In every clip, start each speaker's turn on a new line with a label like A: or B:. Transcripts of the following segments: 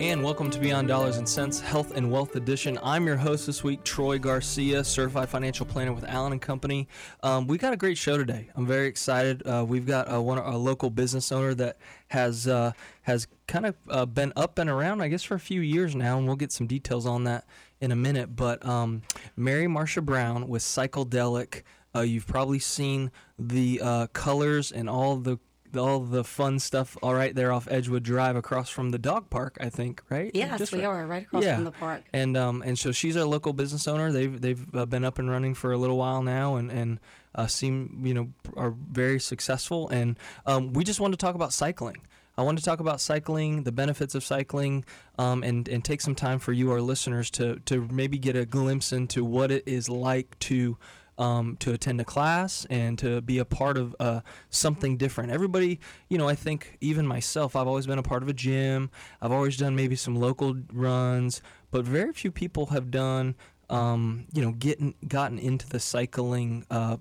A: And welcome to Beyond Dollars and Cents Health and Wealth Edition. I'm your host this week, Troy Garcia, certified financial planner with Allen and Company. Um, we got a great show today. I'm very excited. Uh, we've got uh, one a local business owner that has uh, has kind of uh, been up and around, I guess, for a few years now, and we'll get some details on that in a minute. But um, Mary Marcia Brown with Cycledelic. Uh, you've probably seen the uh, colors and all the all the fun stuff all right there off Edgewood Drive across from the dog park, I think, right?
B: Yes,
A: Just
B: we
A: right-
B: are right across
A: Yeah.
B: from the park.
A: And um and so she's our local business owner. They've they've uh, been up and running for a little while now, and and uh, seem you know are very successful. And um, we just wanted to talk about cycling. I want to talk about cycling, the benefits of cycling, um, and and take some time for you, our listeners, to to maybe get a glimpse into what it is like to um, to attend a class and to be a part of uh, something different. Everybody, you know, I think even myself, I've always been a part of a gym. I've always done maybe some local runs, but very few people have done, um, you know, getting gotten into the cycling. Uh,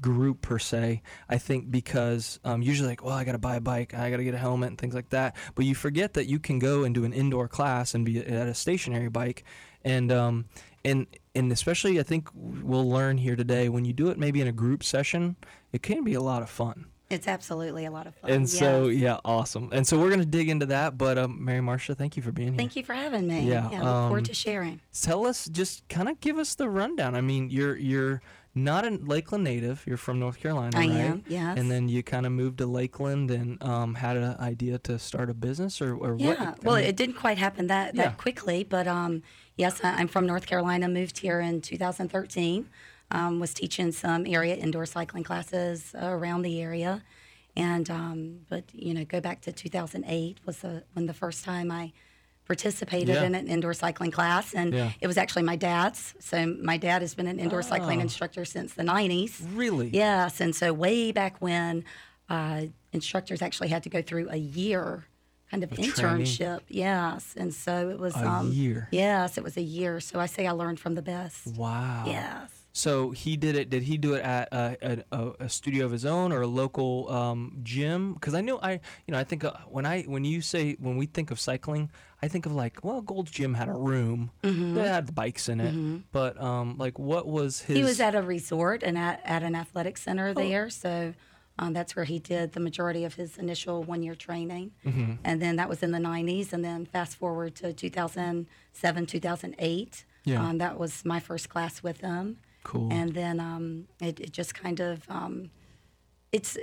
A: group per se i think because um, usually like well i gotta buy a bike i gotta get a helmet and things like that but you forget that you can go and do an indoor class and be at a stationary bike and um, and and especially I think we'll learn here today when you do it maybe in a group session, it can be a lot of fun.
B: It's absolutely a lot of fun.
A: And so yeah, awesome. And so we're gonna dig into that. But um, Mary Marcia, thank you for being here.
B: Thank you for having me.
A: Yeah,
B: I look
A: um,
B: forward to sharing.
A: Tell us, just kind of give us the rundown. I mean, you're you're not a Lakeland native. You're from North Carolina,
B: I
A: right?
B: am, yes.
A: And then you kind of moved to Lakeland and um, had an idea to start a business, or, or what?
B: Yeah,
A: I
B: well,
A: mean,
B: it didn't quite happen that, that
A: Yeah.
B: quickly, but um, yes, I'm from North Carolina. Moved here in 2013. Um, was teaching some area indoor cycling classes uh, around the area, and um, but you know, go back to 2008 was the, when the first time I participated
A: Yeah.
B: in an indoor cycling class, and
A: Yeah.
B: it was actually my dad's. So my dad has been an indoor cycling
A: Oh.
B: instructor since the 90s.
A: really.
B: Yes, and so way back when, uh, instructors actually had to go through a year kind of
A: training.
B: internship. Yes, and so it was
A: A
B: um,
A: year.
B: Yes, it was a year. So I say I learned from the best.
A: Wow.
B: Yes.
A: So he did it. Did he do it at a, a, a, a studio of his own or a local um, gym? Because I know I, you know, I think uh, when I when you say when we think of cycling, I think of like, well, Gold's Gym had a room
B: Mm-hmm.
A: that had the bikes in it, but um, like, what was his?
B: He was at a resort and at, at an athletic
A: Oh.
B: center there. So um, that's where he did the majority of his initial one year training.
A: Mm-hmm.
B: And then that was in the 90s. And then fast forward to 2007, 2008.
A: Yeah.
B: Um, that was my first class with him.
A: Cool.
B: And then um, it, it just kind of, um, it's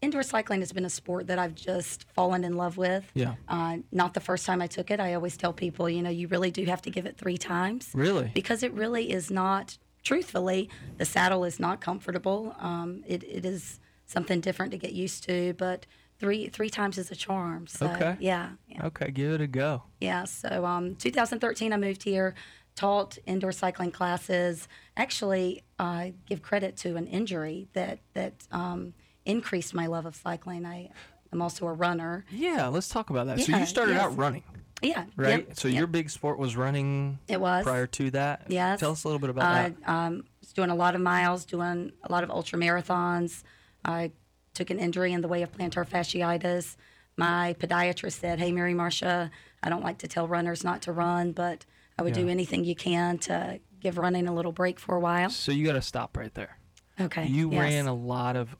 B: indoor cycling has been a sport that I've just fallen in love with.
A: Yeah.
B: Uh, not the first time I took it. I always tell people, you know, you really do have to give it three times
A: really.
B: because it really is not truthfully the saddle is not comfortable um, it, it is something different to get used to but three three times is a charm so
A: Okay.
B: yeah yeah,
A: Okay, give it a go.
B: yeah. so um, 2013 i moved here taught indoor cycling classes actually i give credit to an injury that that um, increased my love of cycling i am also a runner
A: Yeah, let's talk about that. so you started
B: yes.
A: out running,
B: yeah
A: right?
B: yep,
A: so
B: yep.
A: your big sport was running.
B: It was.
A: prior to that.
B: Yes.
A: Tell us a little bit about
B: I
A: that.
B: um, was doing a lot of miles, doing a lot of ultra marathons. I took an injury in the way of plantar fasciitis. My podiatrist said, "Hey, Mary Marcia, I don't like to tell runners not to run, but I would do anything you can to give running a little break for a while."
A: So you got to stop right there.
B: Okay.
A: You
B: yes.
A: ran a lot of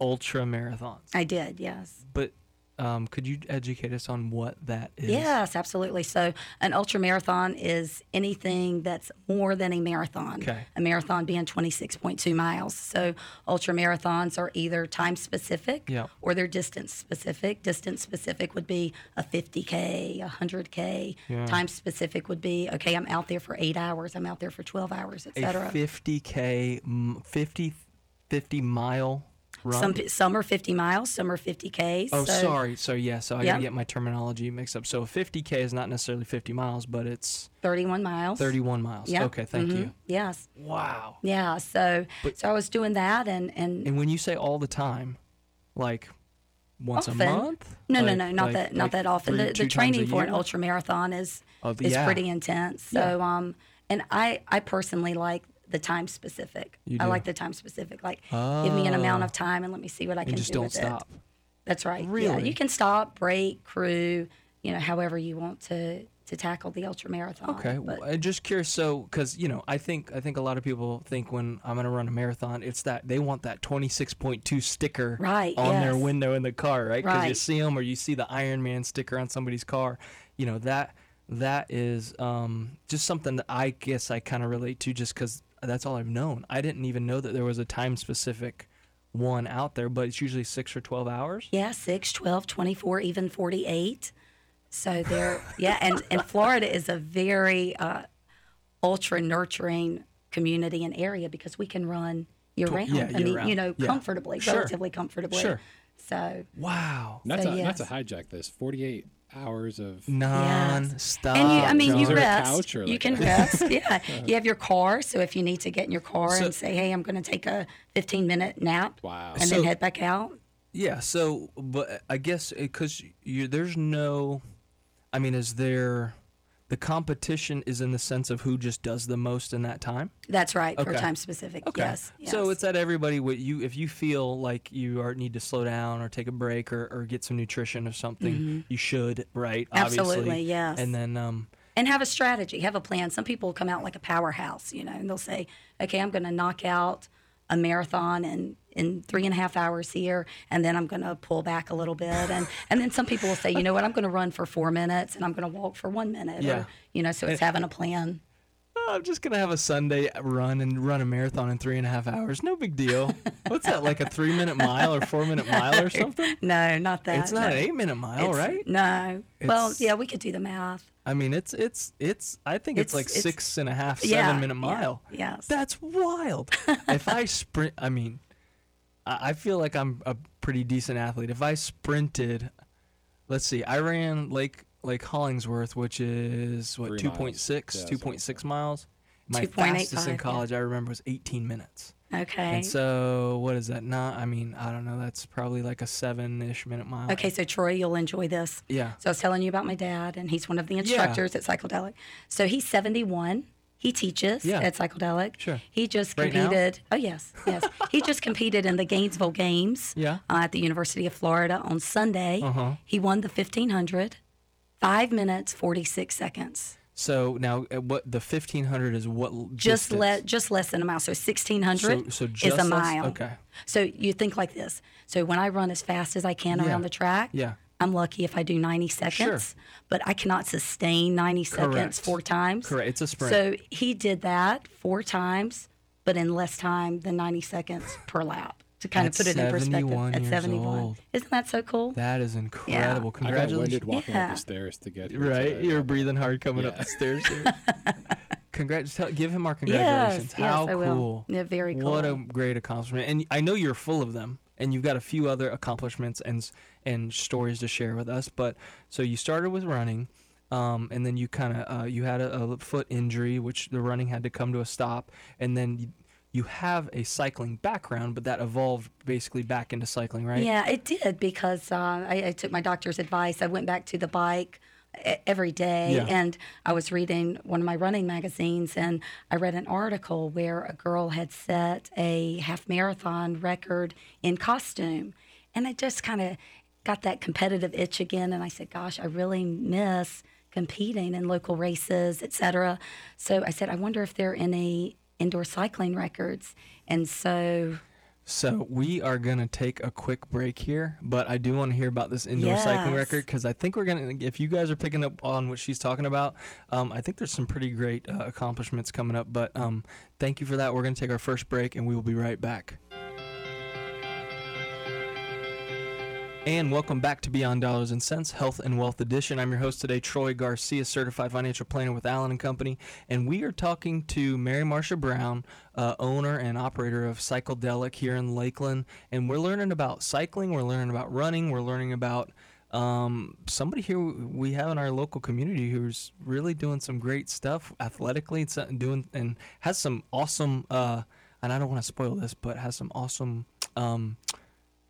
A: ultra marathons,
B: I did. Yes.
A: but um, could you educate us on what that is?
B: Yes, absolutely. So, an ultra marathon is anything that's more than a marathon.
A: Okay.
B: A marathon being 26.2 miles. So, ultra marathons are either time specific
A: Yeah.
B: or they're distance specific. Distance specific would be a 50K, a 100K.
A: Yeah.
B: Time specific would be, okay, I'm out there for eight hours, I'm out there for 12 hours, et
A: a
B: cetera.
A: 50K, 50, 50 mile
B: Some, some are 50 miles, some are 50Ks.
A: oh,
B: so
A: sorry. So yeah, so I gotta get my terminology mixed up. So 50k is not necessarily 50 miles, but it's
B: 31 miles.
A: 31 miles.
B: Yeah.
A: Okay, thank
B: Mhm.
A: you.
B: Yes.
A: Wow.
B: Yeah. So,
A: But-
B: so I was doing that and, and
A: And when you say all the time, like once
B: Often.
A: a month?
B: No, no,
A: Like-
B: no, not
A: like-
B: that, not
A: like
B: that often.
A: three-
B: the the training for an ultra marathon is
A: Oh,
B: is
A: yeah.
B: pretty intense. So,
A: Yeah.
B: um, and I I personally like the time specific. I like the time specific. Like, give me an amount
A: Oh.
B: of time and let me see what I can
A: just
B: do
A: don't
B: with
A: stop.
B: it. That's right. Yeah,
A: Really?
B: you can stop, break, crew, you know, however you want to to tackle the ultra marathon.
A: Okay,
B: but
A: well, I'm just curious. So, because you know, I think I think a lot of people think when I'm going to run a marathon, it's that they want that 26.2 sticker
B: Right,
A: on their window in the car, right? Because you see them, or you see the Iron Man sticker on somebody's car. You know that that is um, just something that I guess I kind of relate to, just because that's all I've known. I didn't even know that there was a time specific one out there, but it's usually six or 12 hours.
B: yeah, 6, 12, 24, even 48. So they're, yeah, and, and Florida is a very uh, ultra nurturing community and area because we can run year round.
A: yeah,
B: I mean,
A: year-round.
B: you know,
A: Yeah.
B: comfortably,
A: Sure.
B: relatively comfortably.
A: Sure.
B: So,
A: Wow.
C: Not,
B: So,
C: to, not to
B: yes.
C: hijack this. 48 hours of.
A: Non-stop.
B: and you, I mean, you
C: there
B: rest.
C: couch or
B: you
C: like
B: can
C: a-
B: rest. Yeah, you have your car. So if you need to get in your car
A: So-
B: and say, "Hey, I'm going to take a 15 minute nap,"
C: Wow.
B: and
A: So-
B: then head back out.
A: Yeah. So, but I guess because you there's no, I mean, is there, the competition is in the sense of who just does the most in that time.
B: That's right for
A: Okay.
B: time specific.
A: Okay.
B: Yes.
A: So it's that everybody what you if you feel like you are need to slow down or take a break or, or get some nutrition or something, you should, right?
B: Mm-hmm. Absolutely,
A: Obviously.
B: yes.
A: And then um
B: and have a strategy, have a plan. Some people come out like a powerhouse, you know, and they'll say, "Okay, I'm going to knock out a marathon in in three and a half hours here, and then I'm going to pull back a little bit." And and then some people will say, "You know what? I'm going to run for four minutes, and I'm going to walk for one minute."
A: Yeah.
B: Or, you know, so it's having a plan.
A: "Oh, I'm just gonna have a Sunday run and run a marathon in three and a half hours. No big deal. What's that like a three minute mile or four minute mile or something?
B: No, not that.
A: It's not
B: no.
A: an eight minute mile,
B: It's-
A: right?
B: No. well, yeah, we could do the math.
A: I mean, it's it's it's. I think it's,
B: It's-
A: like
B: it's-
A: six and a half, seven
B: yeah,
A: minute
B: yeah,
A: mile.
B: yes.
A: that's wild. if I sprint, I mean, I I feel like I'm a pretty decent athlete. If I sprinted, let's see, I ran Lake Lake Hollingsworth, which is what
C: Three
A: two
C: miles.
A: point six,
C: Yeah,
A: two point six miles. My
B: 2.85,
A: fastest in
B: yeah.
A: college, I remember, was 18 minutes.
B: Okay.
A: And so, what is that? Not, I mean, I don't know. That's probably like a seven-ish minute mile.
B: Okay, so Troy, you'll enjoy this.
A: Yeah.
B: So I was telling you about my dad, and he's one of the instructors at Cycledelic. So he's 71. He teaches
A: Yeah.
B: at Cycledelic.
A: Sure.
B: He just
A: Right now?
B: competed. Oh yes, yes. he just competed in the Gainesville Games.
A: Yeah.
B: Uh, at the University of Florida on Sunday.
A: Uh-huh.
B: He won the 1500, five minutes 46 seconds.
A: So now, uh, what the 1500 is? What
B: Just
A: distance?
B: let just less than a mile. So 1600
A: So- so
B: is a
A: less-
B: mile.
A: okay.
B: So you think like this. So when I run as fast as I can
A: Yeah.
B: around the track,
A: Yeah.
B: I'm lucky if I do 90 seconds, sure. but I cannot sustain 90 seconds
A: Correct.
B: four times.
A: Correct. It's a sprint.
B: So he did that four times, but in less time than 90 seconds per lap to kind
A: At
B: of put it in perspective.
A: 71
B: At
A: years
B: 71.
A: old.
B: Isn't that so cool?
A: That is incredible.
C: I got winded
A: Congratulations.
C: walking
B: Yeah.
C: up the stairs to get here
A: Right?
C: today.
A: You're breathing hard coming up the stairs. Here. Congrats. Tell, give him our congratulations.
B: Yes, yes,
A: How
B: I will.
A: cool.
B: Yeah, very cool.
A: What a great accomplishment. And I know you're full of them. And you've got a few other accomplishments and and stories to share with us. But so you started with running, um, and then you kind of uh, you had a, a foot injury, which the running had to come to a stop, and then you, have a cycling background, but that evolved basically back into cycling, right?
B: Yeah, it did because uh, I, I took my doctor's advice. I went back to the bike every day
A: Yeah.
B: and I was reading one of my running magazines and I read an article where a girl had set a half marathon record in costume. And I just kind of got that competitive itch again and I said, gosh, I really miss competing in local races, et cetera. So I said, I wonder if there are any indoor cycling records. And so
A: So we are gonna take a quick break here, but I do want to hear about this indoor cycling record because I think we're gonna. If you guys are picking up on what she's talking about, um, I think there's some pretty great uh, accomplishments coming up. But um, thank you for that. We're gonna take our first break, and we will be right back. And welcome back to Beyond Dollars and Cents, Health and Wealth Edition. I'm your host today, Troy Garcia, certified financial planner with Allen and Company, and we are talking to Mary Marcia Brown, uh, owner and operator of Cycledelic here in Lakeland, and we're learning about cycling, we're learning about running, we're learning about um, somebody here we have in our local community who's really doing some great stuff athletically, doing and has some awesome. Uh, and I don't want to spoil this, but has some awesome. Um,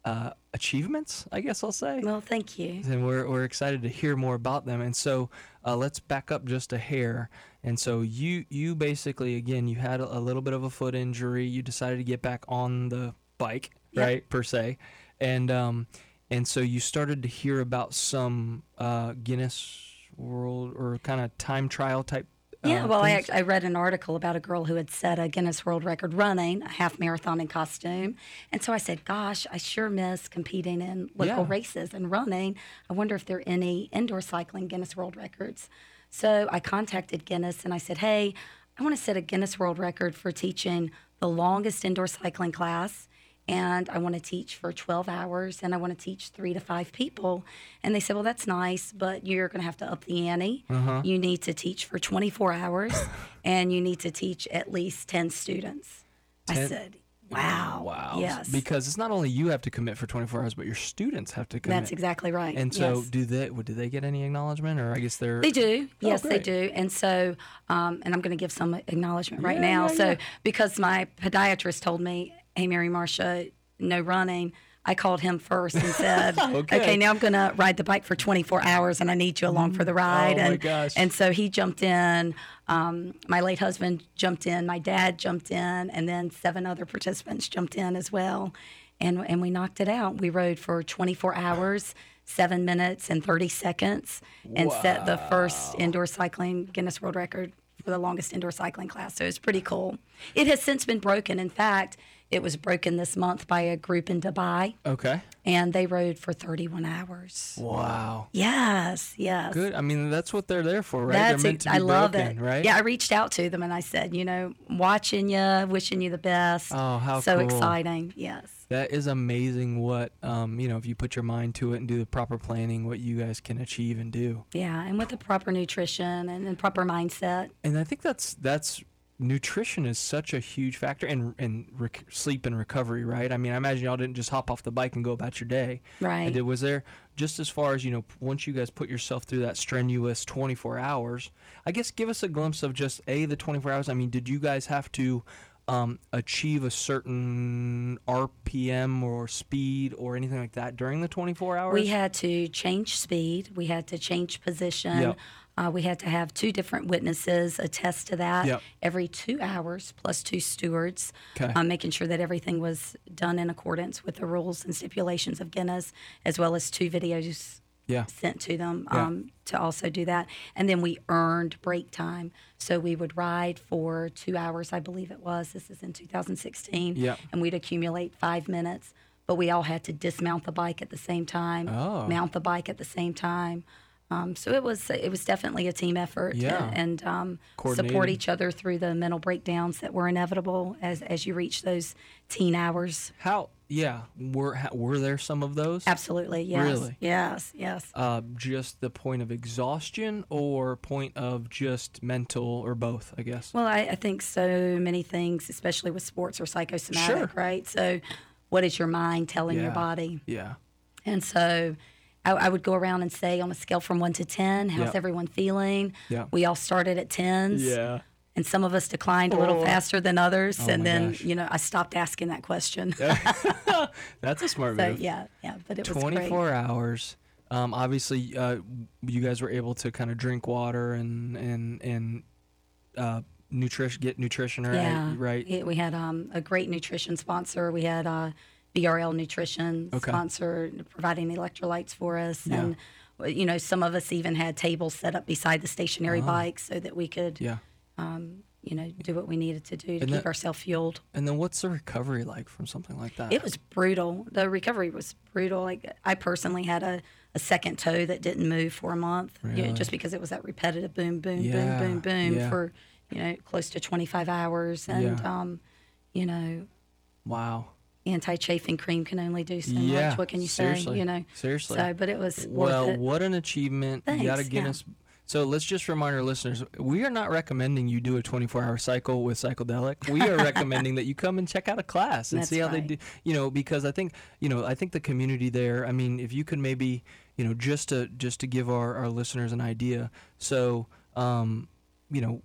A: uh, achievements, I guess I'll say.
B: well, thank you.
A: And we're, we're excited to hear more about them. And so uh, let's back up just a hair. And so you you basically again you had a, a little bit of a foot injury. You decided to get back on the bike,
B: Yep.
A: right per se, and um, and so you started to hear about some uh, Guinness World or kind of time trial type?
B: Yeah,
A: uh,
B: well, I? I read an article about a girl who had set a Guinness World Record running a half marathon in costume. And so I said, Gosh, I sure miss competing in local
A: Yeah.
B: races and running. I wonder if there are any indoor cycling Guinness World Records. So I contacted Guinness and I said, Hey, I want to set a Guinness World Record for teaching the longest indoor cycling class. And I want to teach for 12 hours and I want to teach three to five people. And they said, Well, that's nice, but you're going to have to up the ante.
A: Uh-huh.
B: You need to teach for 24 hours and you need to teach at least 10 students. I said, Wow.
A: Wow.
B: Yes.
A: Because it's not only you have to commit for 24 hours, but your students have to commit.
B: that's exactly right.
A: And so,
B: Yes.
A: do they? Do they get any acknowledgement, or I guess they're
B: They do.
A: Oh,
B: yes, they do. And so, um, and I'm going to give some acknowledgement right
A: Yeah,
B: now.
A: yeah,
B: so,
A: yeah.
B: because my podiatrist told me, hey, Mary Marcia, no running. I called him first and said,
A: Okay.
B: okay. now I'm going to ride the bike for 24 hours and I need you along for the ride.
A: Oh, my
B: and,
A: gosh.
B: and so he jumped in. Um, my late husband jumped in. My dad jumped in. And then seven other participants jumped in as well. And, and we knocked it out. We rode for 24 hours, seven minutes, and 30 seconds, and set the first indoor cycling Guinness World Record for the longest indoor cycling class. So it's pretty cool. It has since been broken. In fact, it was broken this month by a group in Dubai,
A: okay.
B: and they rode for 31 hours.
A: Wow.
B: Yes, yes.
A: Good. I mean, that's what they're there for, right?
B: That's
A: they're meant to be
B: I love
A: broken,
B: it.
A: right?
B: Yeah, I reached out to them and I said, you know, watching you, wishing you the best.
A: Oh, how
B: so
A: cool.
B: exciting. Yes.
A: That is amazing. What um, you know, if you put your mind to it and do the proper planning, what you guys can achieve and do.
B: Yeah, and with the proper nutrition and the proper mindset.
A: And I think that's that's nutrition is such a huge factor and and rec- sleep and recovery, right? I mean, I imagine y'all didn't just hop off the bike and go about your day.
B: Right.
A: And did, was there just as far as you know, once you guys put yourself through that strenuous 24 hours? I guess give us a glimpse of just a the 24 hours. I mean, did you guys have to um, achieve a certain RPM or speed or anything like that during the 24 hours?
B: We had to change speed. We had to change position.
A: Yep.
B: Uh, we had to have two different witnesses attest to that
A: Yep.
B: every two hours, plus two stewards,
A: 'Kay.
B: um, making sure that everything was done in accordance with the rules and stipulations of Guinness, as well as two videos
A: yeah.
B: sent to them
A: Yeah.
B: um, to also do that. And then we earned break time. So we would ride for two hours, I believe it was. This is in 2016.
A: Yeah.
B: And we'd accumulate five minutes, but we all had to dismount the bike at the same time,
A: Oh.
B: mount the bike at the same time. Um, so it was it was definitely a team effort
A: Yeah.
B: and, and um, support each other through the mental breakdowns that were inevitable as, as you reach those teen hours.
A: How? Yeah. Were were there some of those?
B: Absolutely, yes,
A: Really?
B: yes, yes.
A: uh, just the point of exhaustion or point of just mental or both, I guess.
B: Well, I, I think so many things, especially with sports, are psychosomatic,
A: Sure.
B: right? So, what is your mind telling your body?
A: Yeah.
B: And so, I, I would go around and say on a scale from one to 10, how's
A: Yeah.
B: everyone feeling?
A: Yeah.
B: We all started at 10s. And some of us declined a little
A: Oh.
B: faster than others.
A: Oh
B: and then,
A: gosh.
B: you know, I stopped asking that question.
A: That's a smart
B: so,
A: move.
B: yeah, yeah. But it was
A: 24 hours. Um, obviously, uh, you guys were able to kind of drink water and and and uh, nutrition, get nutrition right,
B: Yeah.
A: right.
B: Yeah, we had um, a great nutrition sponsor. We had uh, BRL Nutrition
A: Okay.
B: sponsor providing electrolytes for us.
A: Yeah.
B: And, you know, some of us even had tables set up beside the stationary bikes so that we could,
A: Yeah.
B: you know, do what we needed to do to
A: And
B: keep ourselves fueled.
A: And then, what's the recovery like from something like that?
B: It was brutal. The recovery was brutal. Like I personally had a, a second toe that didn't move for a month, you know, just because it was that repetitive boom, boom,
A: Yeah,
B: boom, boom, boom for you know close to 25 hours, and um, you know
A: wow.
B: Anti-chafing cream can only do so
A: Yeah,
B: much. What can you
A: seriously,
B: say? You know.
A: seriously.
B: So, but it was
A: Well,
B: it.
A: what an achievement! you got a
B: Thanks, yeah.
A: Guinness. So let's just remind our listeners: we are not recommending you do a 24-hour cycle with Cycledelic. We are recommending that you come and check out a class and
B: That's
A: see how
B: right.
A: they do. You know, because I think you know, I think the community there. I mean, if you could maybe, you know, just to just to give our, our listeners an idea. So, um, you know,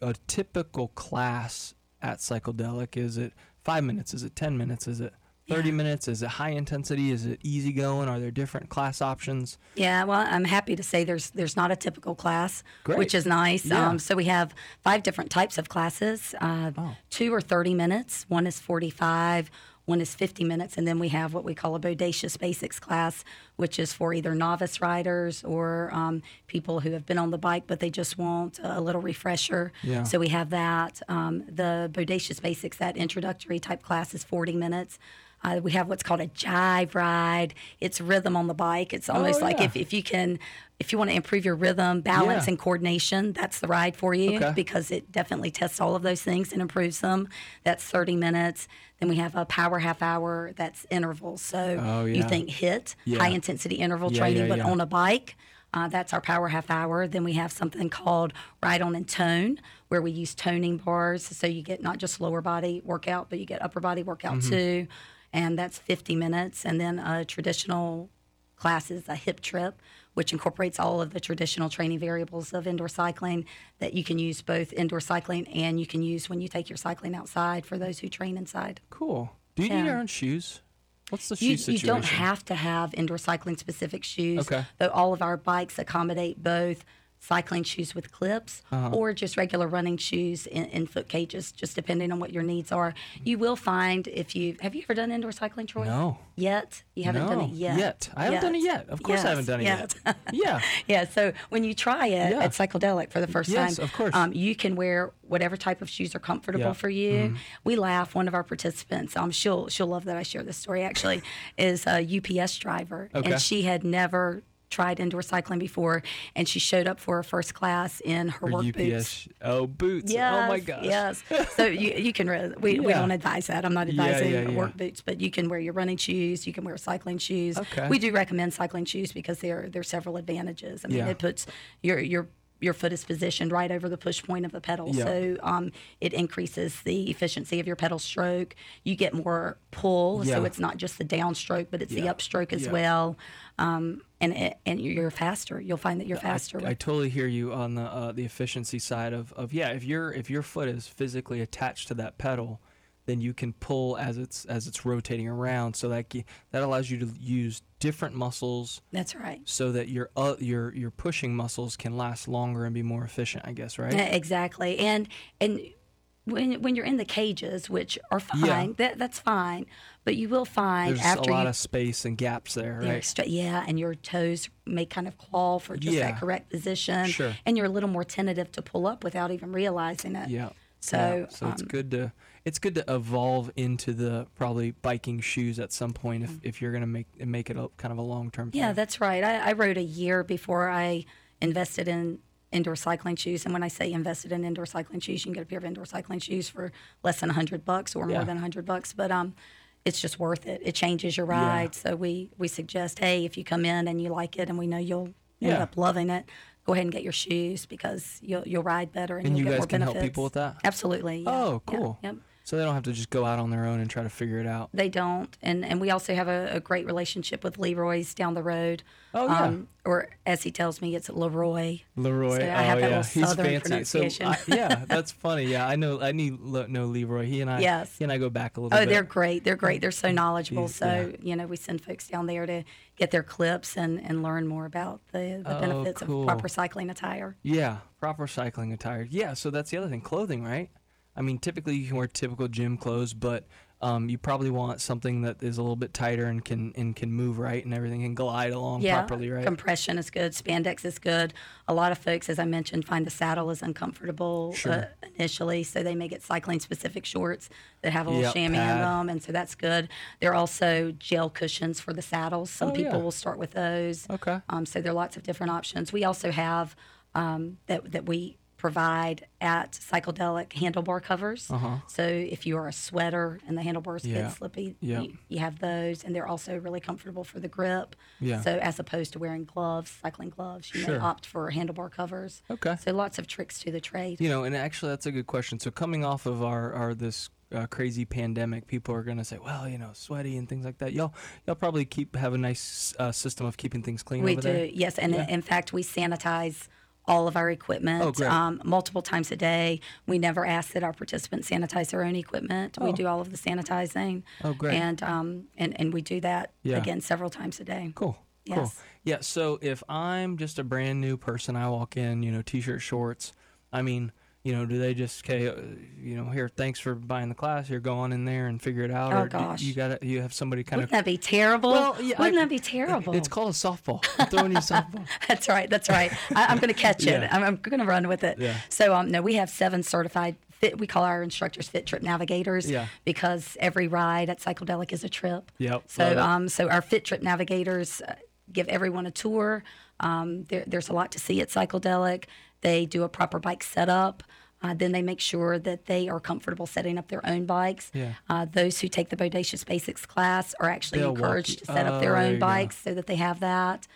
A: a typical class at Cycledelic is it five minutes? Is it ten minutes? Is it 30
B: Yeah.
A: minutes? Is it high intensity? Is it easy going? Are there different class options?
B: Yeah, well, I'm happy to say there's there's not a typical class,
A: Great.
B: which is nice.
A: Yeah.
B: Um, so we have five different types of classes. Uh,
A: Oh.
B: Two are 30 minutes. One is 45. One is 50 minutes, and then we have what we call a Bodacious Basics class, which is for either novice riders or um, people who have been on the bike but they just want a little refresher.
A: Yeah.
B: So we have that. Um, the Bodacious Basics, that introductory type class, is 40 minutes. Uh, we have what's called a jive ride. It's rhythm on the bike. It's almost like
A: yeah.
B: if, if you can, if you want to improve your rhythm, balance,
A: Yeah.
B: and coordination, that's the ride for you
A: Okay.
B: because it definitely tests all of those things and improves them. That's 30 minutes. Then we have a power half hour. That's intervals. So
A: Oh,
B: you think hit,
A: Yeah.
B: high intensity interval
A: Yeah,
B: training,
A: yeah,
B: but
A: yeah.
B: on a bike. Uh, that's our power half hour. Then we have something called ride on and tone, where we use toning bars. So you get not just lower body workout, but you get upper body workout
A: Mm-hmm.
B: too. And that's 50 minutes. And then a traditional class is a hip trip, which incorporates all of the traditional training variables of indoor cycling that you can use both indoor cycling and you can use when you take your cycling outside for those who train inside.
A: Cool. Do you need your own shoes? What's the shoe
B: You, you don't have to have indoor cycling specific shoes.
A: Okay.
B: Though all of our bikes accommodate both cycling shoes with clips
A: Uh-huh.
B: or just regular running shoes in, in foot cages, just depending on what your needs are. You will find if you have you ever done indoor cycling, Troy?
A: No.
B: Yet you haven't done it yet.
A: yet. I haven't done it yet. Of course I haven't done it
B: yet.
A: Yeah.
B: Yeah, so when you try it
A: Yeah.
B: at Cycledelic for the first
A: Yes,
B: time,
A: of course.
B: Um, you can wear whatever type of shoes are comfortable
A: Yeah.
B: for you. We laugh. One of our participants, um, she'll she'll love that I share this story. Actually, is a UPS driver,
A: Okay.
B: and she had never tried indoor cycling before, and she showed up for her first class in her
A: Or
B: work
A: UPS.
B: boots.
A: Oh, boots.
B: Yes,
A: oh my gosh.
B: Yes. So you, you can re- we, we don't advise that. I'm not advising
A: yeah, yeah.
B: work boots, but you can wear your running shoes. You can wear cycling shoes.
A: Okay.
B: We do recommend cycling shoes because there are several advantages. I mean,
A: Yeah.
B: it puts your your your foot is positioned right over the push point of the pedal,
A: Yeah.
B: so um, it increases the efficiency of your pedal stroke. You get more pull,
A: Yeah.
B: so it's not just the downstroke, but it's the upstroke as
A: Yeah.
B: well. Um, and it, and you're faster. You'll find that you're faster.
A: I totally hear you on the uh, the efficiency side of, of yeah. If your if your foot is physically attached to that pedal, then you can pull as it's as it's rotating around. So that that allows you to use different muscles
B: That's right.
A: so that your uh, your your pushing muscles can last longer and be more efficient. I guess right.
B: Yeah, Exactly. And and when when you're in the cages, which are fine,
A: Yeah.
B: that that's fine. But you will find
A: There's
B: after
A: a lot
B: you
A: of space and gaps there, right?
B: stra- yeah, and your toes may kind of claw for just
A: Yeah.
B: that correct position,
A: Sure.
B: and you're a little more tentative to pull up without even realizing it.
A: Yeah.
B: So,
A: yeah. so it's
B: um,
A: good to it's good to evolve into the probably biking shoes at some point if, if you're gonna make make it a kind of a long term.
B: Yeah, that's right. I, I rode a year before I invested in indoor cycling shoes. And when I say invested in indoor cycling shoes, you can get a pair of indoor cycling shoes for less than 100 bucks or
A: Yeah.
B: more than 100 bucks. But um, it's just worth it. It changes your
A: Yeah.
B: ride. So we, we suggest, hey, if you come in and you like it and we know you'll end up loving it, go ahead and get your shoes because you'll, you'll ride better and,
A: And
B: you'll
A: you
B: get
A: guys
B: more
A: can help
B: benefits.
A: people with that?
B: Absolutely. yeah.
A: Oh,
B: Yeah,
A: cool.
B: Yep.
A: So they don't have to just go out on their own and try to figure it out.
B: They don't, and and we also have a, a great relationship with Leroy's down the road.
A: Oh, yeah.
B: Um, or as he tells me, it's Leroy.
A: Leroy,
B: So I
A: oh
B: that
A: yeah, he's fancy. So. I, yeah, that's funny. Yeah, I know. I need know Leroy. He and I.
B: Yes.
A: He and I go back a little bit.
B: Oh,
A: bit.
B: they're great. They're great. They're so knowledgeable.
A: He's-
B: So you know, we send folks down there to get their clips and and learn more about the, the
A: Oh,
B: benefits
A: cool.
B: of proper cycling attire.
A: Yeah, proper cycling attire. Yeah, so that's the other thing. Clothing, right? I mean, typically you can wear typical gym clothes, but um, you probably want something that is a little bit tighter and can and can move right and everything can glide along
B: Yeah,
A: properly, right?
B: compression is good. Spandex is good. A lot of folks, as I mentioned, find the saddle is uncomfortable uh, initially, so they may get cycling specific shorts that have a little
A: Yep,
B: chamois in them, and so that's good. There are also gel cushions for the saddles. Some
A: Oh,
B: people
A: yeah.
B: will start with those.
A: Okay.
B: Um, so there are lots of different options. We also have um, that that we provide at Cycledelic handlebar covers.
A: Uh-huh.
B: So if you are a sweater and the handlebars
A: Yeah.
B: get slippy,
A: Yeah.
B: you, you have those, and they're also really comfortable for the grip.
A: Yeah.
B: So as opposed to wearing gloves, cycling gloves, you
A: Sure.
B: may opt for handlebar covers.
A: Okay.
B: So lots of tricks to the trade.
A: You know, and actually, that's a good question. So coming off of our, our this uh, crazy pandemic, people are gonna say, well, you know, sweaty and things like that. Y'all, y'all probably keep have a nice uh, system of keeping things clean.
B: We do,
A: there?
B: yes, and
A: Yeah.
B: in fact, we sanitize all of our equipment
A: Oh,
B: um, multiple times a day. We never ask that our participants sanitize their own equipment. We
A: Oh.
B: do all of the sanitizing.
A: Oh, great.
B: And um, and and we do that
A: Yeah.
B: again several times a day.
A: Cool. Cool.
B: Yes.
A: Yeah. So if I'm just a brand new person, I walk in, you know, t-shirt, shorts. I mean, You know, do they just okay? Uh, you know, here, thanks for buying the class. Here, go on in there and figure it out.
B: Oh,
A: or
B: gosh.
A: you got to you have somebody kind of
B: Wouldn't
A: of.
B: that be terrible?
A: Well, yeah,
B: Wouldn't
A: I-
B: that be terrible?
A: It's called a softball. I'm throwing you a softball.
B: That's right. That's right. I, I'm going to catch it.
A: Yeah.
B: I'm, I'm going to run with it.
A: Yeah.
B: So, um, no, we have seven certified. Fit, we call our instructors fit trip navigators.
A: Yeah.
B: Because every ride at Cycledelic is a trip.
A: Yep,
B: So, um, so our fit trip navigators uh, give everyone a tour. Um, there, there's a lot to see at Cycledelic. They do a proper bike setup. Uh, then they make sure that they are comfortable setting up their own bikes.
A: Yeah.
B: Uh, those who take the Bodacious Basics class are actually
A: They'll
B: encouraged to set up their
A: Oh, you
B: own
A: go.
B: bikes so that they have that.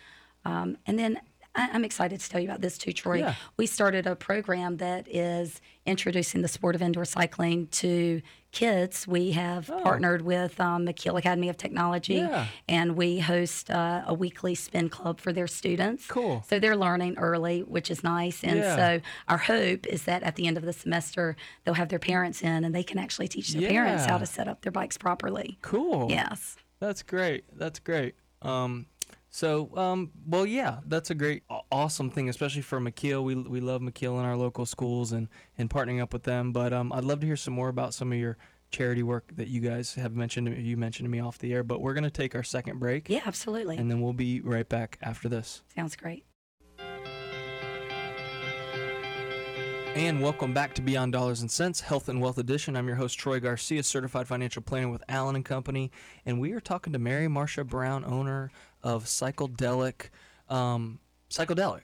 B: Um, and then I, I'm excited to tell you about this too, Troy.
A: Yeah.
B: We started a program that is introducing the sport of indoor cycling to kids. We have partnered with um, McKeel Academy of Technology,
A: Oh. Yeah.
B: and we host uh, a weekly spin club for their students.
A: Cool.
B: So they're learning early, which is nice. And
A: Yeah.
B: so our hope is that at the end of the semester, they'll have their parents in and they can actually teach their parents how to set up their bikes properly.
A: Cool.
B: Yes.
A: That's great. That's great. Um, so, um, well, yeah, that's a great, awesome thing, especially for McKeel. We, we love McKeel in our local schools and, and partnering up with them. But um, I'd love to hear some more about some of your charity work that you guys have mentioned. You mentioned to me off the air. But we're going to take our second break,
B: Yeah, absolutely.
A: and then we'll be right back after this.
B: Sounds great.
A: And welcome back to Beyond Dollars and Cents, Health and Wealth Edition. I'm your host Troy Garcia, certified financial planner with Allen and Company, and we are talking to Mary Marcia Brown, owner of Cycledelic. Um, psychedelic.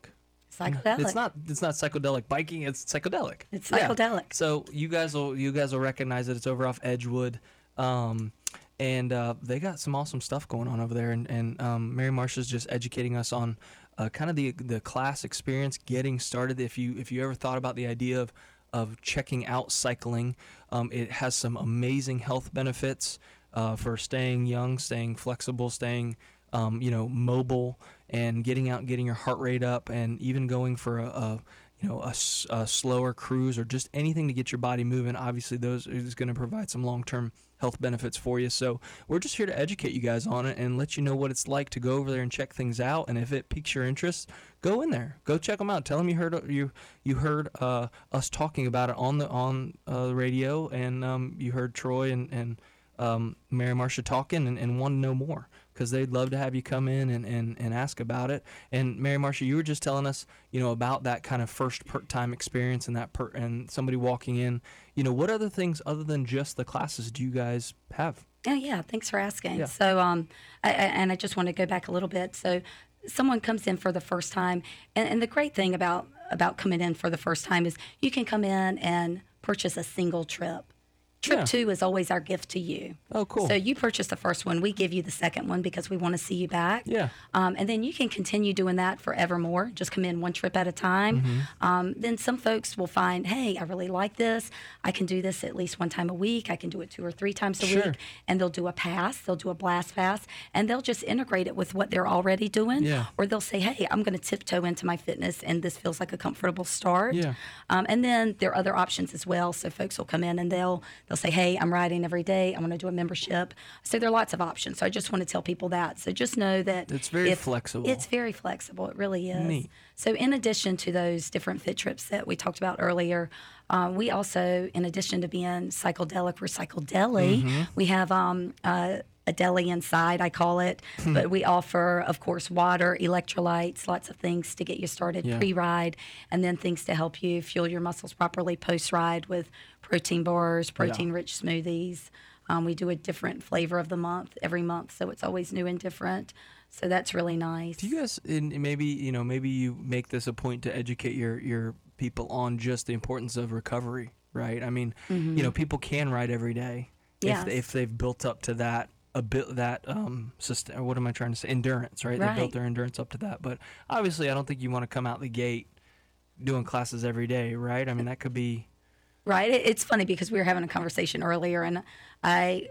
B: Psychedelic.
A: It's not. It's not psychedelic biking. It's psychedelic.
B: It's
A: Yeah.
B: psychedelic.
A: So you guys will you guys will recognize it. It's over off Edgewood, um, and uh, they got some awesome stuff going on over there. And, and um, Mary just educating us on uh, kind of the the class experience, getting started. If you if you ever thought about the idea of of checking out cycling, um, it has some amazing health benefits uh, for staying young, staying flexible, staying um, you know mobile, and getting out, getting your heart rate up, and even going for a, a you know, a, a slower cruise or just anything to get your body moving. Obviously, those is going to provide some long-term health benefits for you. So we're just here to educate you guys on it and let you know what it's like to go over there and check things out. And if it piques your interest, go in there, go check them out. Tell them you heard you you heard uh, us talking about it on the on uh, the radio, and um, you heard Troy and and um, Mary Marcia talking and, and want to know more because they'd love to have you come in and, and, and ask about it. And Mary Marcia, you were just telling us, you know, about that kind of first per- time experience and that per- and somebody walking in. You know, what other things other than just the classes do you guys have?
B: Oh yeah, thanks for asking.
A: Yeah.
B: So, um, I, I, and I just want to go back a little bit. So, someone comes in for the first time, and, and the great thing about about coming in for the first time is you can come in and purchase a single trip. Trip
A: Yeah.
B: two is always our gift to you.
A: Oh, cool.
B: So you purchase the first one, we give you the second one because we want to see you back.
A: Yeah.
B: Um, and then you can continue doing that forevermore. Just come in one trip at a time.
A: Mm-hmm.
B: Um, then some folks will find, hey, I really like this. I can do this at least one time a week. I can do it two or three times a
A: Sure.
B: week. And they'll do a pass. They'll do a blast pass, and they'll just integrate it with what they're already doing.
A: Yeah.
B: Or they'll say, hey, I'm going to tiptoe into my fitness, and this feels like a comfortable start.
A: Yeah.
B: Um, and then there are other options as well. So folks will come in and they'll they'll say, "Hey, I'm riding every day. I want to do a membership." So there are lots of options. So I just want to tell people that. So just know that
A: It's very flexible.
B: It's very flexible. It really is.
A: Neat.
B: So in addition to those different fit trips that we talked about earlier, uh, we also, in addition to being psychedelic, we're psychedelic.
A: Mm-hmm.
B: We have um, uh, a deli inside, I call it,
A: Hmm.
B: but we offer, of course, water, electrolytes, lots of things to get you started
A: Yeah.
B: pre-ride, and then things to help you fuel your muscles properly post-ride with protein bars, protein-rich smoothies. Um, we do a different flavor of the month every month, so it's always new and different. So that's really nice.
A: Do you guys, and maybe you know, maybe you make this a point to educate your your people on just the importance of recovery, right? I mean, you know, people can ride every day
B: Yes.
A: if if they've built up to that bit that um sustain, what am I trying to say endurance, right? They built their endurance up to that, but obviously, I don't think you want to come out the gate doing classes every day, right? I mean, that could be
B: Right. It's funny because we were having a conversation earlier, and I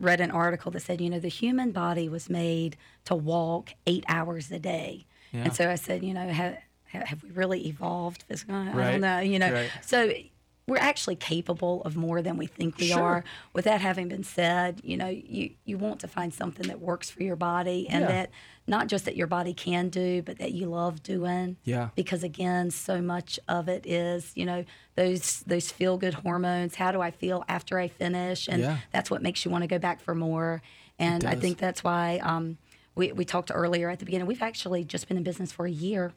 B: read an article that said, you know, the human body was made to walk eight hours a day.
A: Yeah.
B: And so I said, you know, have, have we really evolved physically? I
A: Right.
B: don't know, you know.
A: Right.
B: So we're actually capable of more than we think we
A: Sure.
B: are. With that having been said, you know, you you want to find something that works for your body and
A: Yeah.
B: that not just that your body can do, but that you love doing.
A: Yeah.
B: Because again, so much of it is, you know, those those feel good hormones. How do I feel after I finish? And
A: Yeah.
B: that's what makes you want to go back for more. And I think that's why um, we we talked earlier at the beginning. We've actually just been in business for a year.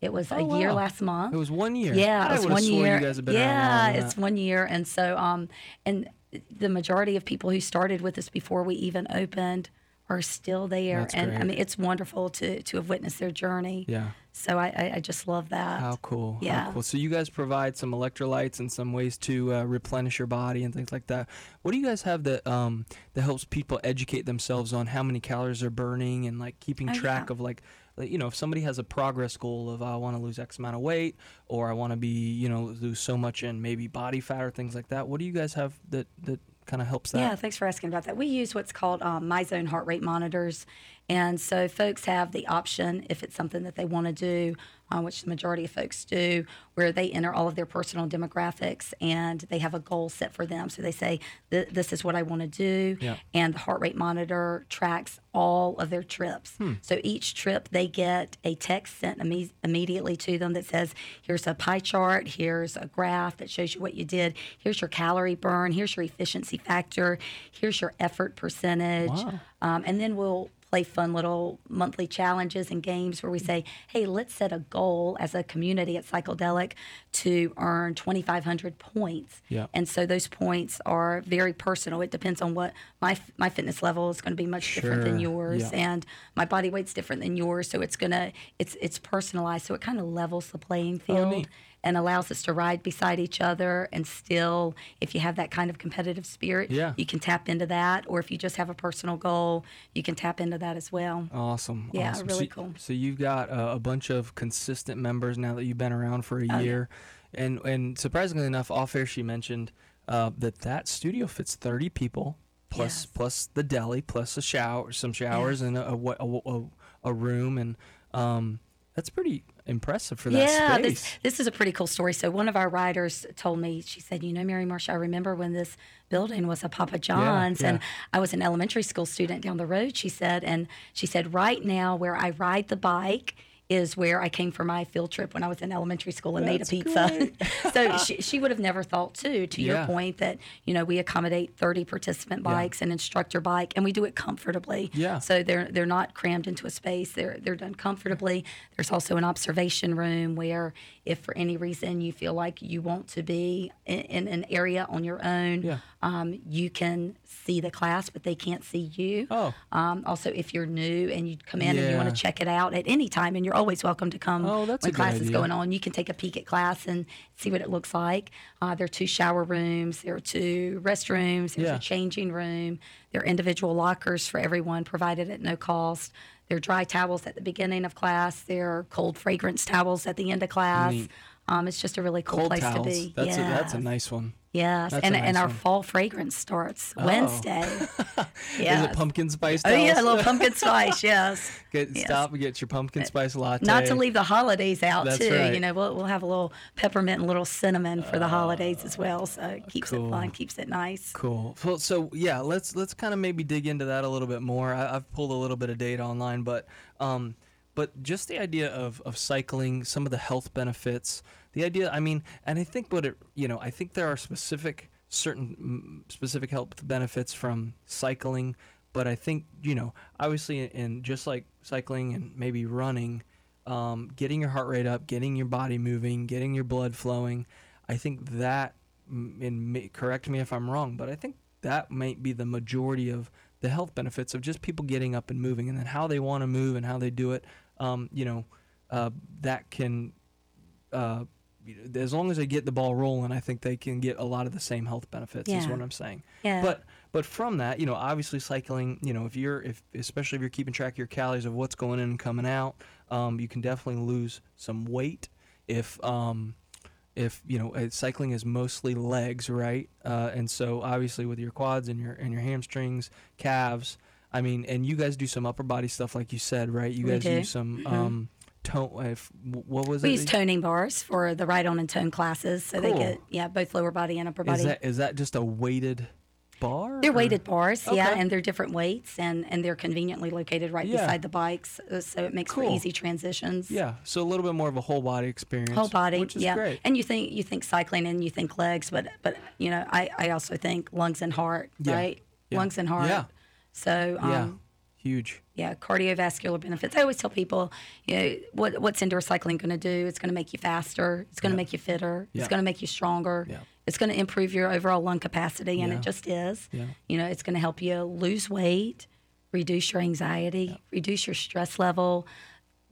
B: It was a
A: Oh,
B: year
A: wow.
B: last month.
A: It was one year.
B: Yeah,
A: I
B: it was one year.
A: You guys have been
B: yeah, it's one year, and so um, and the majority of people who started with us before we even opened are still there,
A: That's
B: and I mean it's wonderful to to have witnessed their journey.
A: Yeah.
B: So I I, I just love that.
A: How cool. How
B: Yeah.
A: cool. So you guys provide some electrolytes and some ways to uh, replenish your body and things like that. What do you guys have that um, that helps people educate themselves on how many calories they're burning and like keeping
B: Oh,
A: track
B: yeah.
A: of like, you know if somebody has a progress goal of I want to lose X amount of weight or I want to be you know lose so much in maybe body fat or things like that. What do you guys have that that kind of helps that?
B: Yeah, thanks for asking about that. We use what's called um, MyZone heart rate monitors. And so folks have the option, if it's something that they want to do, uh, which the majority of folks do, where they enter all of their personal demographics and they have a goal set for them. So they say, This is what I want to do.
A: Yeah.
B: And the heart rate monitor tracks all of their trips.
A: Hmm.
B: So each trip, they get a text sent imme- immediately to them that says, Here's a pie chart, here's a graph that shows you what you did, here's your calorie burn, here's your efficiency factor, here's your effort percentage.
A: Wow.
B: Um, and then we'll play fun little monthly challenges and games where we say, hey, let's set a goal as a community at Cycledelic to earn 2,500 points.
A: Yeah.
B: And so those points are very personal. It depends on what my my fitness level is going to be much different than yours,
A: Yeah.
B: and my body weight's different than yours. So it's gonna it's it's personalized. So it kind of levels the playing field
A: Oh.
B: And allows us to ride beside each other and still if you have that kind of competitive spirit
A: Yeah.
B: you can tap into that or if you just have a personal goal you can tap into that as well
A: Awesome.
B: Yeah,
A: awesome.
B: really
A: so,
B: cool.
A: So you've got a, a bunch of consistent members now that you've been around for a
B: Oh, yeah.
A: year, and and surprisingly enough, off air she mentioned uh, that that studio fits thirty people plus
B: Yes.
A: plus the deli plus a shower, some showers, and a, a, a, a, a room, and um, that's pretty impressive for that
B: yeah
A: space.
B: this, this is a pretty cool story so one of our writers told me she said you know mary marcia i remember when this building was a papa john's and
A: yeah.
B: i was an elementary school student down the road she said and she said right now where i ride the bike is where I came for my field trip when I was in elementary school and made a pizza. so she, she would have never thought too, to
A: Yeah.
B: your point, that you know we accommodate 30 participant
A: Yeah.
B: bikes and instructor bike, and we do it comfortably.
A: Yeah.
B: So they're they're not crammed into a space. They're they're done comfortably. There's also an observation room where if for any reason you feel like you want to be in, in an area on your own,
A: Yeah.
B: um, you can see the class, but they can't see you.
A: Oh.
B: Um, also, if you're new and you come in and you want to check it out at any time, and you're always welcome to come
A: Oh,
B: when class is going on, you can take a peek at class and see what it looks like. Uh, there are two shower rooms, there are two restrooms, there's
A: Yeah.
B: a changing room, there are individual lockers for everyone provided at no cost. There are dry towels at the beginning of class. There are cold fragrance towels at the end of class.
A: Neat.
B: Um, it's just a really cool
A: Cold
B: place
A: towels.
B: to be.
A: That's a, that's a nice one.
B: Yes,
A: that's
B: and
A: nice
B: and our
A: one.
B: fall fragrance starts
A: Oh.
B: Wednesday. yeah.
A: Is it pumpkin spice?
B: Oh yeah, a little pumpkin spice. Yes.
A: Get,
B: Yes.
A: Stop and get your pumpkin spice latte.
B: Not to leave the holidays out
A: That's
B: too.
A: right.
B: You know, we'll we'll have a little peppermint and a little cinnamon for the holidays as well. So it keeps
A: cool.
B: it fun, keeps it nice.
A: Cool. So, so yeah, let's let's kind of maybe dig into that a little bit more. I, I've pulled a little bit of data online, but um, but just the idea of of cycling, some of the health benefits, the idea. I mean, and I think what it, you know, I think there are specific certain mm, specific health benefits from cycling, but I think you know, obviously, in just like cycling and maybe running. Um, getting your heart rate up, getting your body moving, getting your blood flowing. I think that, mm, and correct me if I'm wrong, but I think that might be the majority of the health benefits of just people getting up and moving, and then how they want to move and how they do it. Um, you know, uh, that can, uh, as long as they get the ball rolling, I think they can get a lot of the same health benefits. Is what I'm saying.
B: Yeah.
A: But but from that, you know, obviously cycling, you know, if you're if especially if you're keeping track of your calories of what's going in and coming out, um, you can definitely lose some weight if um, if you know uh, cycling is mostly legs, right? Uh, and so obviously with your quads and your and your hamstrings, calves. I mean, and you guys do some upper body stuff, like you said, right? You
B: We
A: guys
B: do.
A: use some
B: Mhm.
A: um, tone. If, what was
B: We
A: it?
B: use toning bars for the ride on and tone classes, so they get yeah both lower body and upper body.
A: Is that is that just a weighted bar?
B: They're
A: or-
B: weighted bars, yeah, and they're different weights, and and they're conveniently located right
A: Yeah.
B: beside the bikes, uh, so it makes
A: Cool.
B: for easy transitions.
A: Yeah, so a little bit more of a whole body experience.
B: whole body,
A: which is
B: yeah.
A: great.
B: And you think you think cycling and you think legs, but but you know I I also think lungs and heart,
A: Yeah.
B: right?
A: Yeah.
B: Lungs and heart.
A: Yeah.
B: So um,
A: yeah, huge.
B: yeah, cardiovascular benefits. I always tell people, you know, what what's indoor cycling going to do? It's going to make you faster. It's going to make you fitter.
A: Yeah.
B: It's going to make you stronger.
A: Yeah.
B: It's going to improve your overall lung capacity, and
A: Yeah.
B: it just is.
A: Yeah.
B: You know, it's going to help you lose weight, reduce your anxiety, reduce your stress level.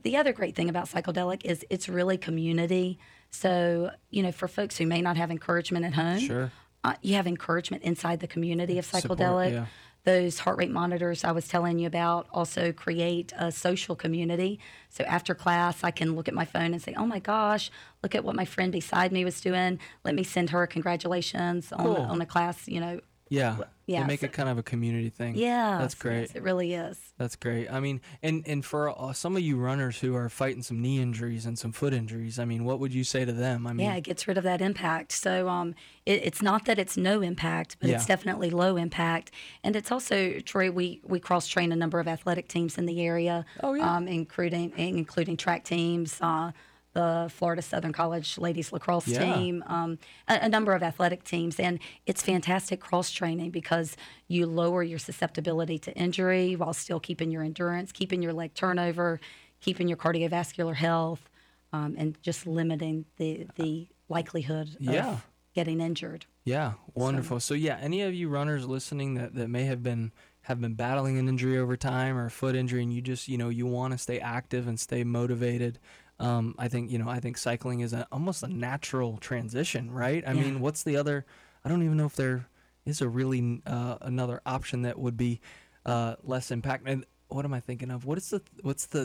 B: The other great thing about Cycledelic is it's really community. So, you know, for folks who may not have encouragement at home,
A: Sure.
B: uh, you have encouragement inside the community of
A: Support,
B: psychedelic.
A: yeah.
B: Those heart rate monitors I was telling you about also create a social community. So after class, I can look at my phone and say, "Oh my gosh, look at what my friend beside me was doing. Let me send her congratulations on
A: Cool.
B: on a class." You know,
A: Yeah,
B: yeah,
A: They make
B: so-
A: it kind of a community thing.
B: yeah,
A: that's great.
B: Yes, it really is.
A: That's great. I mean, and and for uh, some of you runners who are fighting some knee injuries and some foot injuries, I mean, what would you say to them? I mean,
B: Yeah, it gets rid of that impact. So um, it, it's not that it's no impact, but it's definitely low impact. And it's also, Troy, we, we cross train a number of athletic teams in the area,
A: Oh, yeah.
B: um, including including track teams. Uh, the Florida Southern College ladies lacrosse
A: Yeah.
B: team, um, a, a number of athletic teams, and it's fantastic cross training because you lower your susceptibility to injury while still keeping your endurance, keeping your leg turnover, keeping your cardiovascular health, um, and just limiting the the likelihood
A: Yeah.
B: of getting injured.
A: Yeah, wonderful. So, yeah, any of you runners listening that, that may have been have been battling an injury over time or a foot injury, and you just you know you want to stay active and stay motivated. Um, I think you know I think cycling is a, almost a natural transition, right? I
B: Yeah.
A: mean, what's the other? I don't even know if there is a really uh, another option that would be uh, less impact. And what am I thinking of? What is the what's the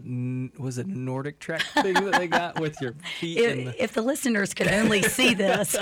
A: was it NordicTrack thing that they got with your feet in the
B: If, if the listeners could only see this,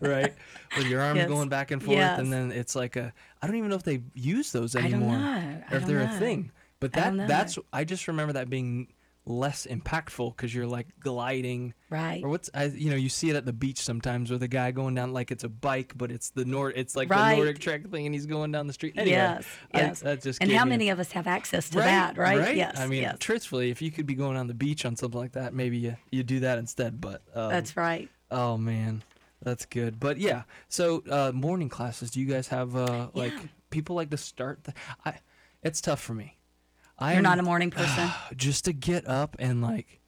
A: right? With your arms
B: Yes.
A: going back and forth,
B: Yes.
A: and then it's like a. I don't even know if they use those
B: I don't
A: anymore,
B: know.
A: Or if they're a thing. But
B: I
A: that
B: know.
A: that's I just remember that being less impactful because you're like gliding
B: right?
A: or what's I you know you see it at the beach sometimes with a guy going down like it's a bike but it's the Nord it's like
B: Right.
A: the NordicTrack thing and he's going down the street anyway
B: yes,
A: I-
B: yes.
A: that just
B: and how
A: a-
B: many of us have access to that, right? Yes,
A: I mean
B: yes.
A: truthfully if you could be going on the beach on something like that maybe you you do that instead but um,
B: That's right.
A: Oh man, that's good. But yeah, so uh, morning classes. Do you guys have uh, like
B: Yeah.
A: people like to start? The, I, it's tough for me. I
B: You're not a morning person.
A: just to get up and like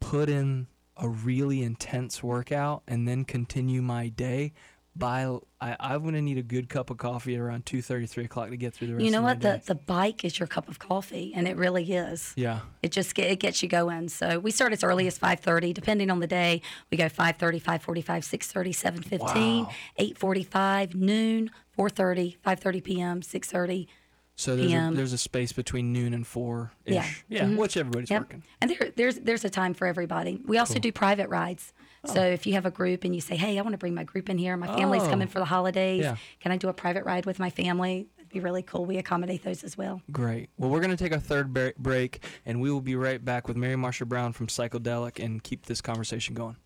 A: put in a really intense workout and then continue my day. By I, I'm gonna need a good cup of coffee at around two thirty, three o'clock to get through the rest.
B: you know what? The the bike is your cup of coffee, and it really is.
A: yeah.
B: It just get, it gets you going. So we start as early as 5:30, depending on the day. We go 5:30, 5:45, 6:30, 7:15,
A: Wow.
B: 8:45, noon, 4:30, 5:30 p.m., 6:30.
A: So there's a, there's a space between noon and four ish.
B: Yeah.
A: Yeah,
B: Mhm.
A: which everybody's
B: Yep.
A: working.
B: And there, there's there's a time for everybody. We also do private rides. So if you have a group and you say, "Hey, I want to bring my group in here. My family's
A: Oh.
B: coming for the holidays.
A: Yeah.
B: Can I do a private ride with my family?" That'd be really cool. We accommodate those as well.
A: Great. Well, we're going to take our third break, and we will be right back with Mary Marsha Brown from Cycledelic and keep this conversation going.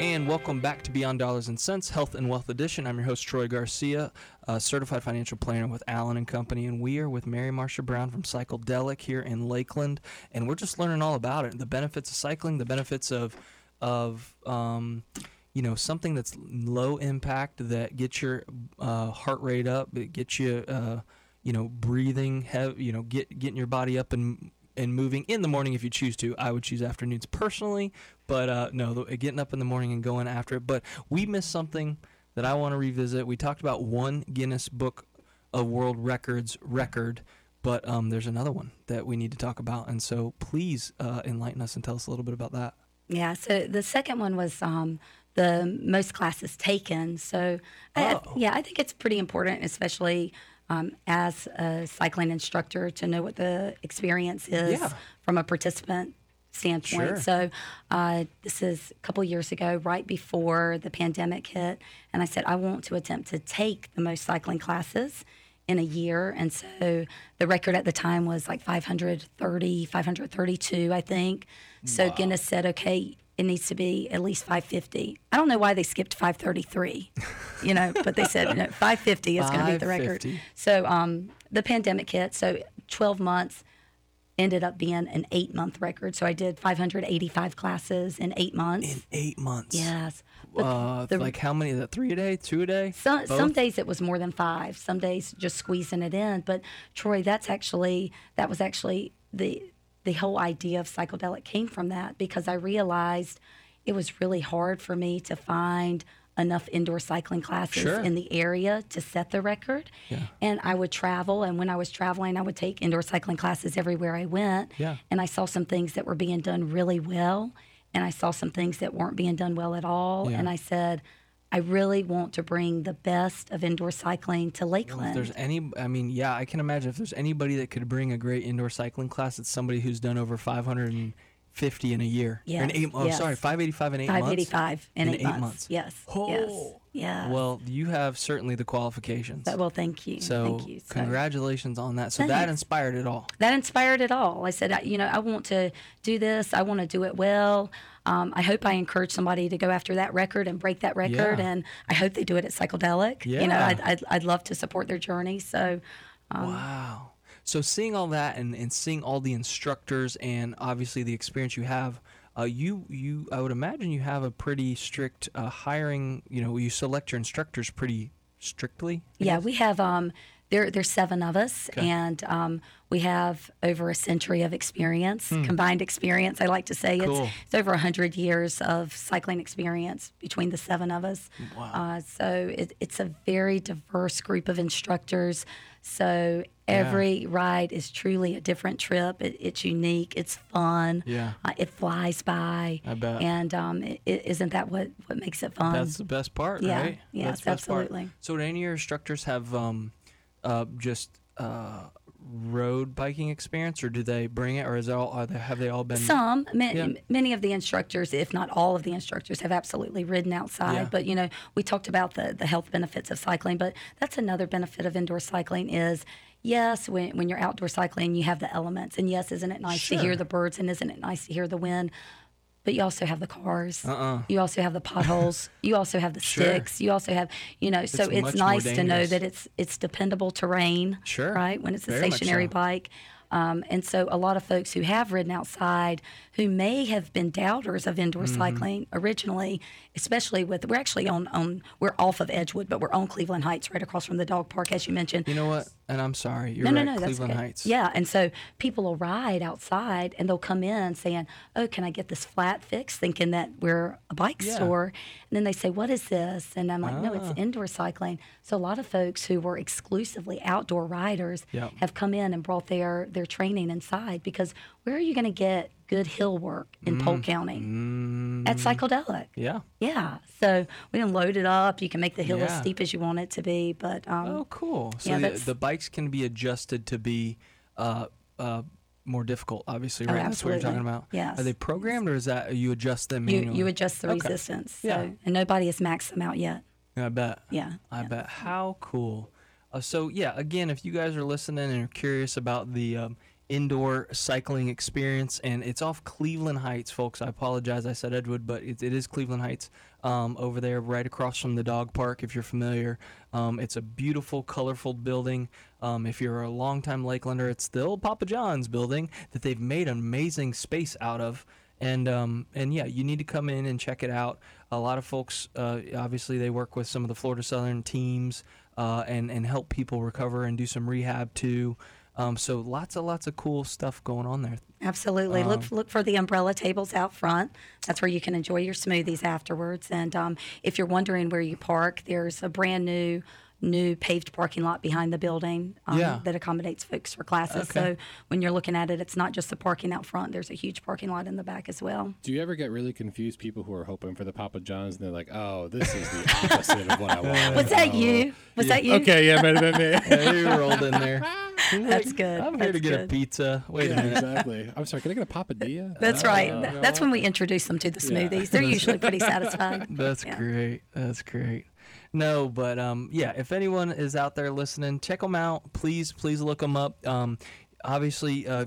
A: And welcome back to Beyond Dollars and Sense, Health and Wealth Edition. I'm your host Troy Garcia, certified financial planner with Allen and Company, and we are with Mary Marsha Brown from Cycledelic here in Lakeland, and we're just learning all about it, the benefits of cycling, the benefits of of um, you know something that's low impact that gets your uh, heart rate up, it gets you uh, you know breathing, have you know get getting your body up and and moving in the morning if you choose to. I would choose afternoons personally, but uh, no, the, getting up in the morning and going after it. But we missed something that I want to revisit. We talked about one Guinness Book of World Records record. But um, there's another one that we need to talk about, and so please uh, enlighten us and tell us a little bit about that.
B: Yeah. So the second one was um, the most classes taken. So I, I-
A: Oh.
B: yeah, I think it's pretty important, especially um, as a cycling instructor, to know what the experience is
A: Yeah.
B: from a participant standpoint.
A: Sure.
B: So uh, this is a couple years ago, right before the pandemic hit, and I said I want to attempt to take the most cycling classes in a year. And so the record at the time was like 530, 532, I think. So Guinness said, okay, it needs to be at least 550. I don't know why they skipped 533, you know, but they said, you know, 550 is going to be the record. So um, the pandemic hit. So 12 months ended up being an eight month record. So I did 585 classes in eight months.
A: In eight months.
B: yes.
A: Uh,
B: the-
A: like how many? Is that three a day? Two a day?
B: some, some days it was more than five. Some days just squeezing it in. But Troy, that's actually that was actually the the whole idea of Cycledelic came from that because I realized it was really hard for me to find enough indoor cycling classes
A: Sure.
B: in the area to set the record. Yeah. And I would travel, and when I was traveling, I would take indoor cycling classes everywhere I went.
A: Yeah.
B: And I saw some things that were being done really well, and I saw some things that weren't being done well at all.
A: Yeah.
B: And I said, I really want to bring the best of indoor cycling to Lakeland.
A: If there's any, I mean, yeah, I can imagine if there's anybody that could bring a great indoor cycling class, it's somebody who's done over 550 in a year. Or in
B: Yes,
A: eight, oh,
B: yes.
A: sorry, 585 in eight months.
B: 585 in,
A: In
B: eight,
A: eight
B: months.
A: months.
B: Yes.
A: Oh.
B: Yes. Yeah.
A: Well, you have certainly the qualifications.
B: well, thank you.
A: so,
B: thank you. So
A: congratulations on that. So that inspired it all.
B: that inspired it all. I said, I, you know, I want to do this. I want to do it well. Um, I hope I encourage somebody to go after that record and break that record.
A: Yeah.
B: And I hope they do it at Cycledelic. You know, I'd, I'd, I'd love to support their journey. So, um,
A: Wow. So seeing all that and, and seeing all the instructors and obviously the experience you have, uh, you you I would imagine you have a pretty strict uh, hiring. You know, you select your instructors pretty strictly. I
B: Yeah,
A: guess?
B: we have um there there's seven of us and um we have over a century of experience, combined experience. I like to say
A: Hmm. Cool.
B: it's it's over hundred years of cycling experience between the seven of us.
A: Wow.
B: Uh, so it, it's a very diverse group of instructors. So every ride is truly a different trip. It, it's unique. It's fun.
A: Yeah.
B: Uh, it flies by.
A: I bet.
B: And um, it, it, isn't that what what makes it fun?
A: That's the best part,
B: yeah,
A: right?
B: yes,
A: That's the best part.
B: absolutely.
A: So, do any of your instructors have um, uh, just uh, road biking experience, or do they bring it, or is it all? Are they, have they all been?
B: Some, ma-
A: Yeah.
B: many of the instructors, if not all of the instructors, have absolutely ridden outside.
A: Yeah.
B: But you know, we talked about the the health benefits of cycling, but that's another benefit of indoor cycling is. Yes, when, when you're outdoor cycling, you have the elements. And yes, isn't it nice to hear the birds and isn't it nice to hear the wind? But you also have the cars.
A: Uh-uh.
B: You also have the potholes. you also have the
A: Sure.
B: sticks. You also have, you know, so
A: It's
B: it's, nice to know that it's it's dependable terrain.
A: Sure.
B: Right? When it's a
A: Very
B: stationary
A: so.
B: bike. Um, and so a lot of folks who have ridden outside who may have been doubters of indoor
A: Mm-hmm.
B: cycling originally, especially with we're actually on, on we're off of Edgewood, but we're on Cleveland Heights, right across from the dog park, as you mentioned.
A: You know what? And I'm sorry. You're
B: No, no, no, that's
A: Cleveland
B: okay.
A: Heights.
B: Yeah, and so people will ride outside and they'll come in saying, "Oh, can I get this flat fixed?" Thinking that we're a bike
A: Yeah.
B: store, and then they say, "What is this?" And I'm like, "No,
A: Ah.
B: it's indoor cycling." So a lot of folks who were exclusively outdoor riders
A: Yep.
B: have come in and brought their their training inside because where are you going to get good hill work in Polk County?
A: Mm,
B: At Cycledelic.
A: yeah.
B: Yeah, so we can load it up. You can make the hill as steep as you want it to be, but um,
A: Oh, cool. So
B: yeah,
A: the, the bikes can be adjusted to be uh, uh, more difficult, obviously,
B: Oh,
A: right? That's what you're talking about.
B: Yes.
A: Are they programmed, or is that you adjust them
B: you
A: manually?
B: you adjust the
A: Okay.
B: resistance. So,
A: Yeah.
B: and nobody has maxed them out yet.
A: Yeah, I bet.
B: Yeah.
A: I
B: yeah.
A: bet. How cool. Uh, so yeah, again, if you guys are listening and are curious about the um, indoor cycling experience, and it's off Cleveland Heights, folks. I apologize, I said Edgewood, but it, it is Cleveland Heights um, over there, right across from the dog park. If you're familiar, um, it's a beautiful, colorful building. Um, if you're a longtime Lakelander, it's the old Papa John's building that they've made an amazing space out of and um, and yeah, you need to come in and check it out. A lot of folks, uh, obviously, they work with some of the Florida Southern teams uh, and and help people recover and do some rehab too. Um, so lots of lots of cool stuff going on there.
B: Absolutely.
A: Um,
B: look look for the umbrella tables out front. That's where you can enjoy your smoothies afterwards. And um, if you're wondering where you park, there's a brand new new paved parking lot behind the building um,
A: Yeah.
B: that accommodates folks for classes.
A: Okay.
B: So when you're looking at it, it's not just the parking out front. There's a huge parking lot in the back as well.
C: Do you ever get really confused people who are hoping for the Papa John's and they're like, oh, this is the opposite of what I want?
B: Was that you? Was that you?
C: Okay, yeah, might have been me.
A: Yeah, you rolled in there. You're
B: That's
A: like,
B: good.
A: I'm here to
B: That's
A: get a pizza. Wait a minute.
C: exactly. I'm sorry, can I get a papadilla?
B: That's
C: Uh,
B: right.
C: you
B: That's when we introduce them to the
C: Yeah.
B: smoothies. They're usually pretty satisfied.
A: That's
B: Yeah.
A: great. That's great. No, but um, yeah, if anyone is out there listening, check them out. Please, please look them up. Um, obviously, uh,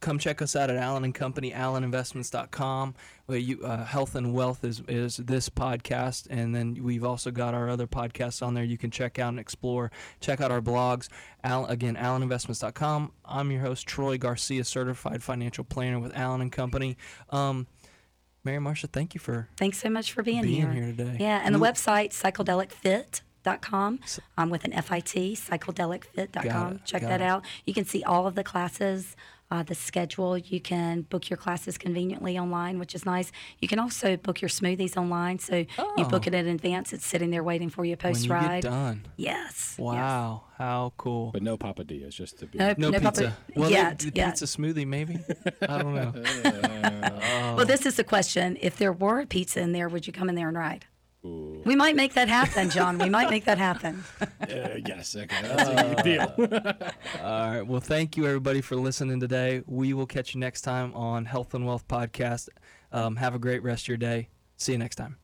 A: come check us out at Allen and Company, AllenInvestments.com. Where you uh, health and wealth is is this podcast, and then we've also got our other podcasts on there. You can check out and explore. Check out our blogs. Al, again, AllenInvestments.com. I'm your host Troy Garcia, certified financial planner with Allen and Company. Um, Mary Marcia, thank you for
B: Thanks so much for being,
A: Being here today.
B: Yeah, and the website cycledelicfit.com um, with an FIT, cycledelicfit.com.
A: Got it,
B: Check
A: got
B: that
A: it.
B: out. You can see all of the classes, uh, the schedule. You can book your classes conveniently online, which is nice. You can also book your smoothies online. So you book it in advance. It's sitting there waiting for you
A: when
B: post
A: you
B: ride.
A: get done.
B: Yes. yes.
A: Wow, how cool.
C: But no papadias, just to be.
B: No,
A: No,
B: no
A: pizza.
B: papa-
A: well,
B: yet,
A: they-
B: yet.
A: pizza smoothie maybe. I don't know.
B: Well, this is the question. If there were a pizza in there, would you come in there and ride? We might make that happen, John. We might make that happen.
C: Uh, yes, okay, that's a good deal.
A: All right. Well, thank you everybody for listening today. We will catch you next time on Health and Wealth Podcast. Um, have a great rest of your day. See you next time.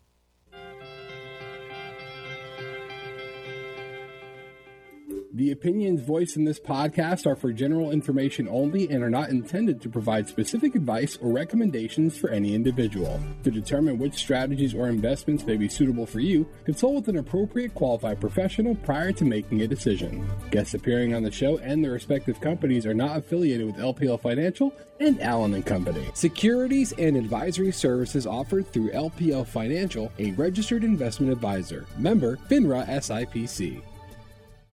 D: The opinions voiced in this podcast are for general information only and are not intended to provide specific advice or recommendations for any individual. To determine which strategies or investments may be suitable for you, consult with an appropriate qualified professional prior to making a decision. Guests appearing on the show and their respective companies are not affiliated with LPL Financial and Allen and Company. Securities and advisory services offered through LPL Financial, a registered investment advisor. Member FINRA SIPC.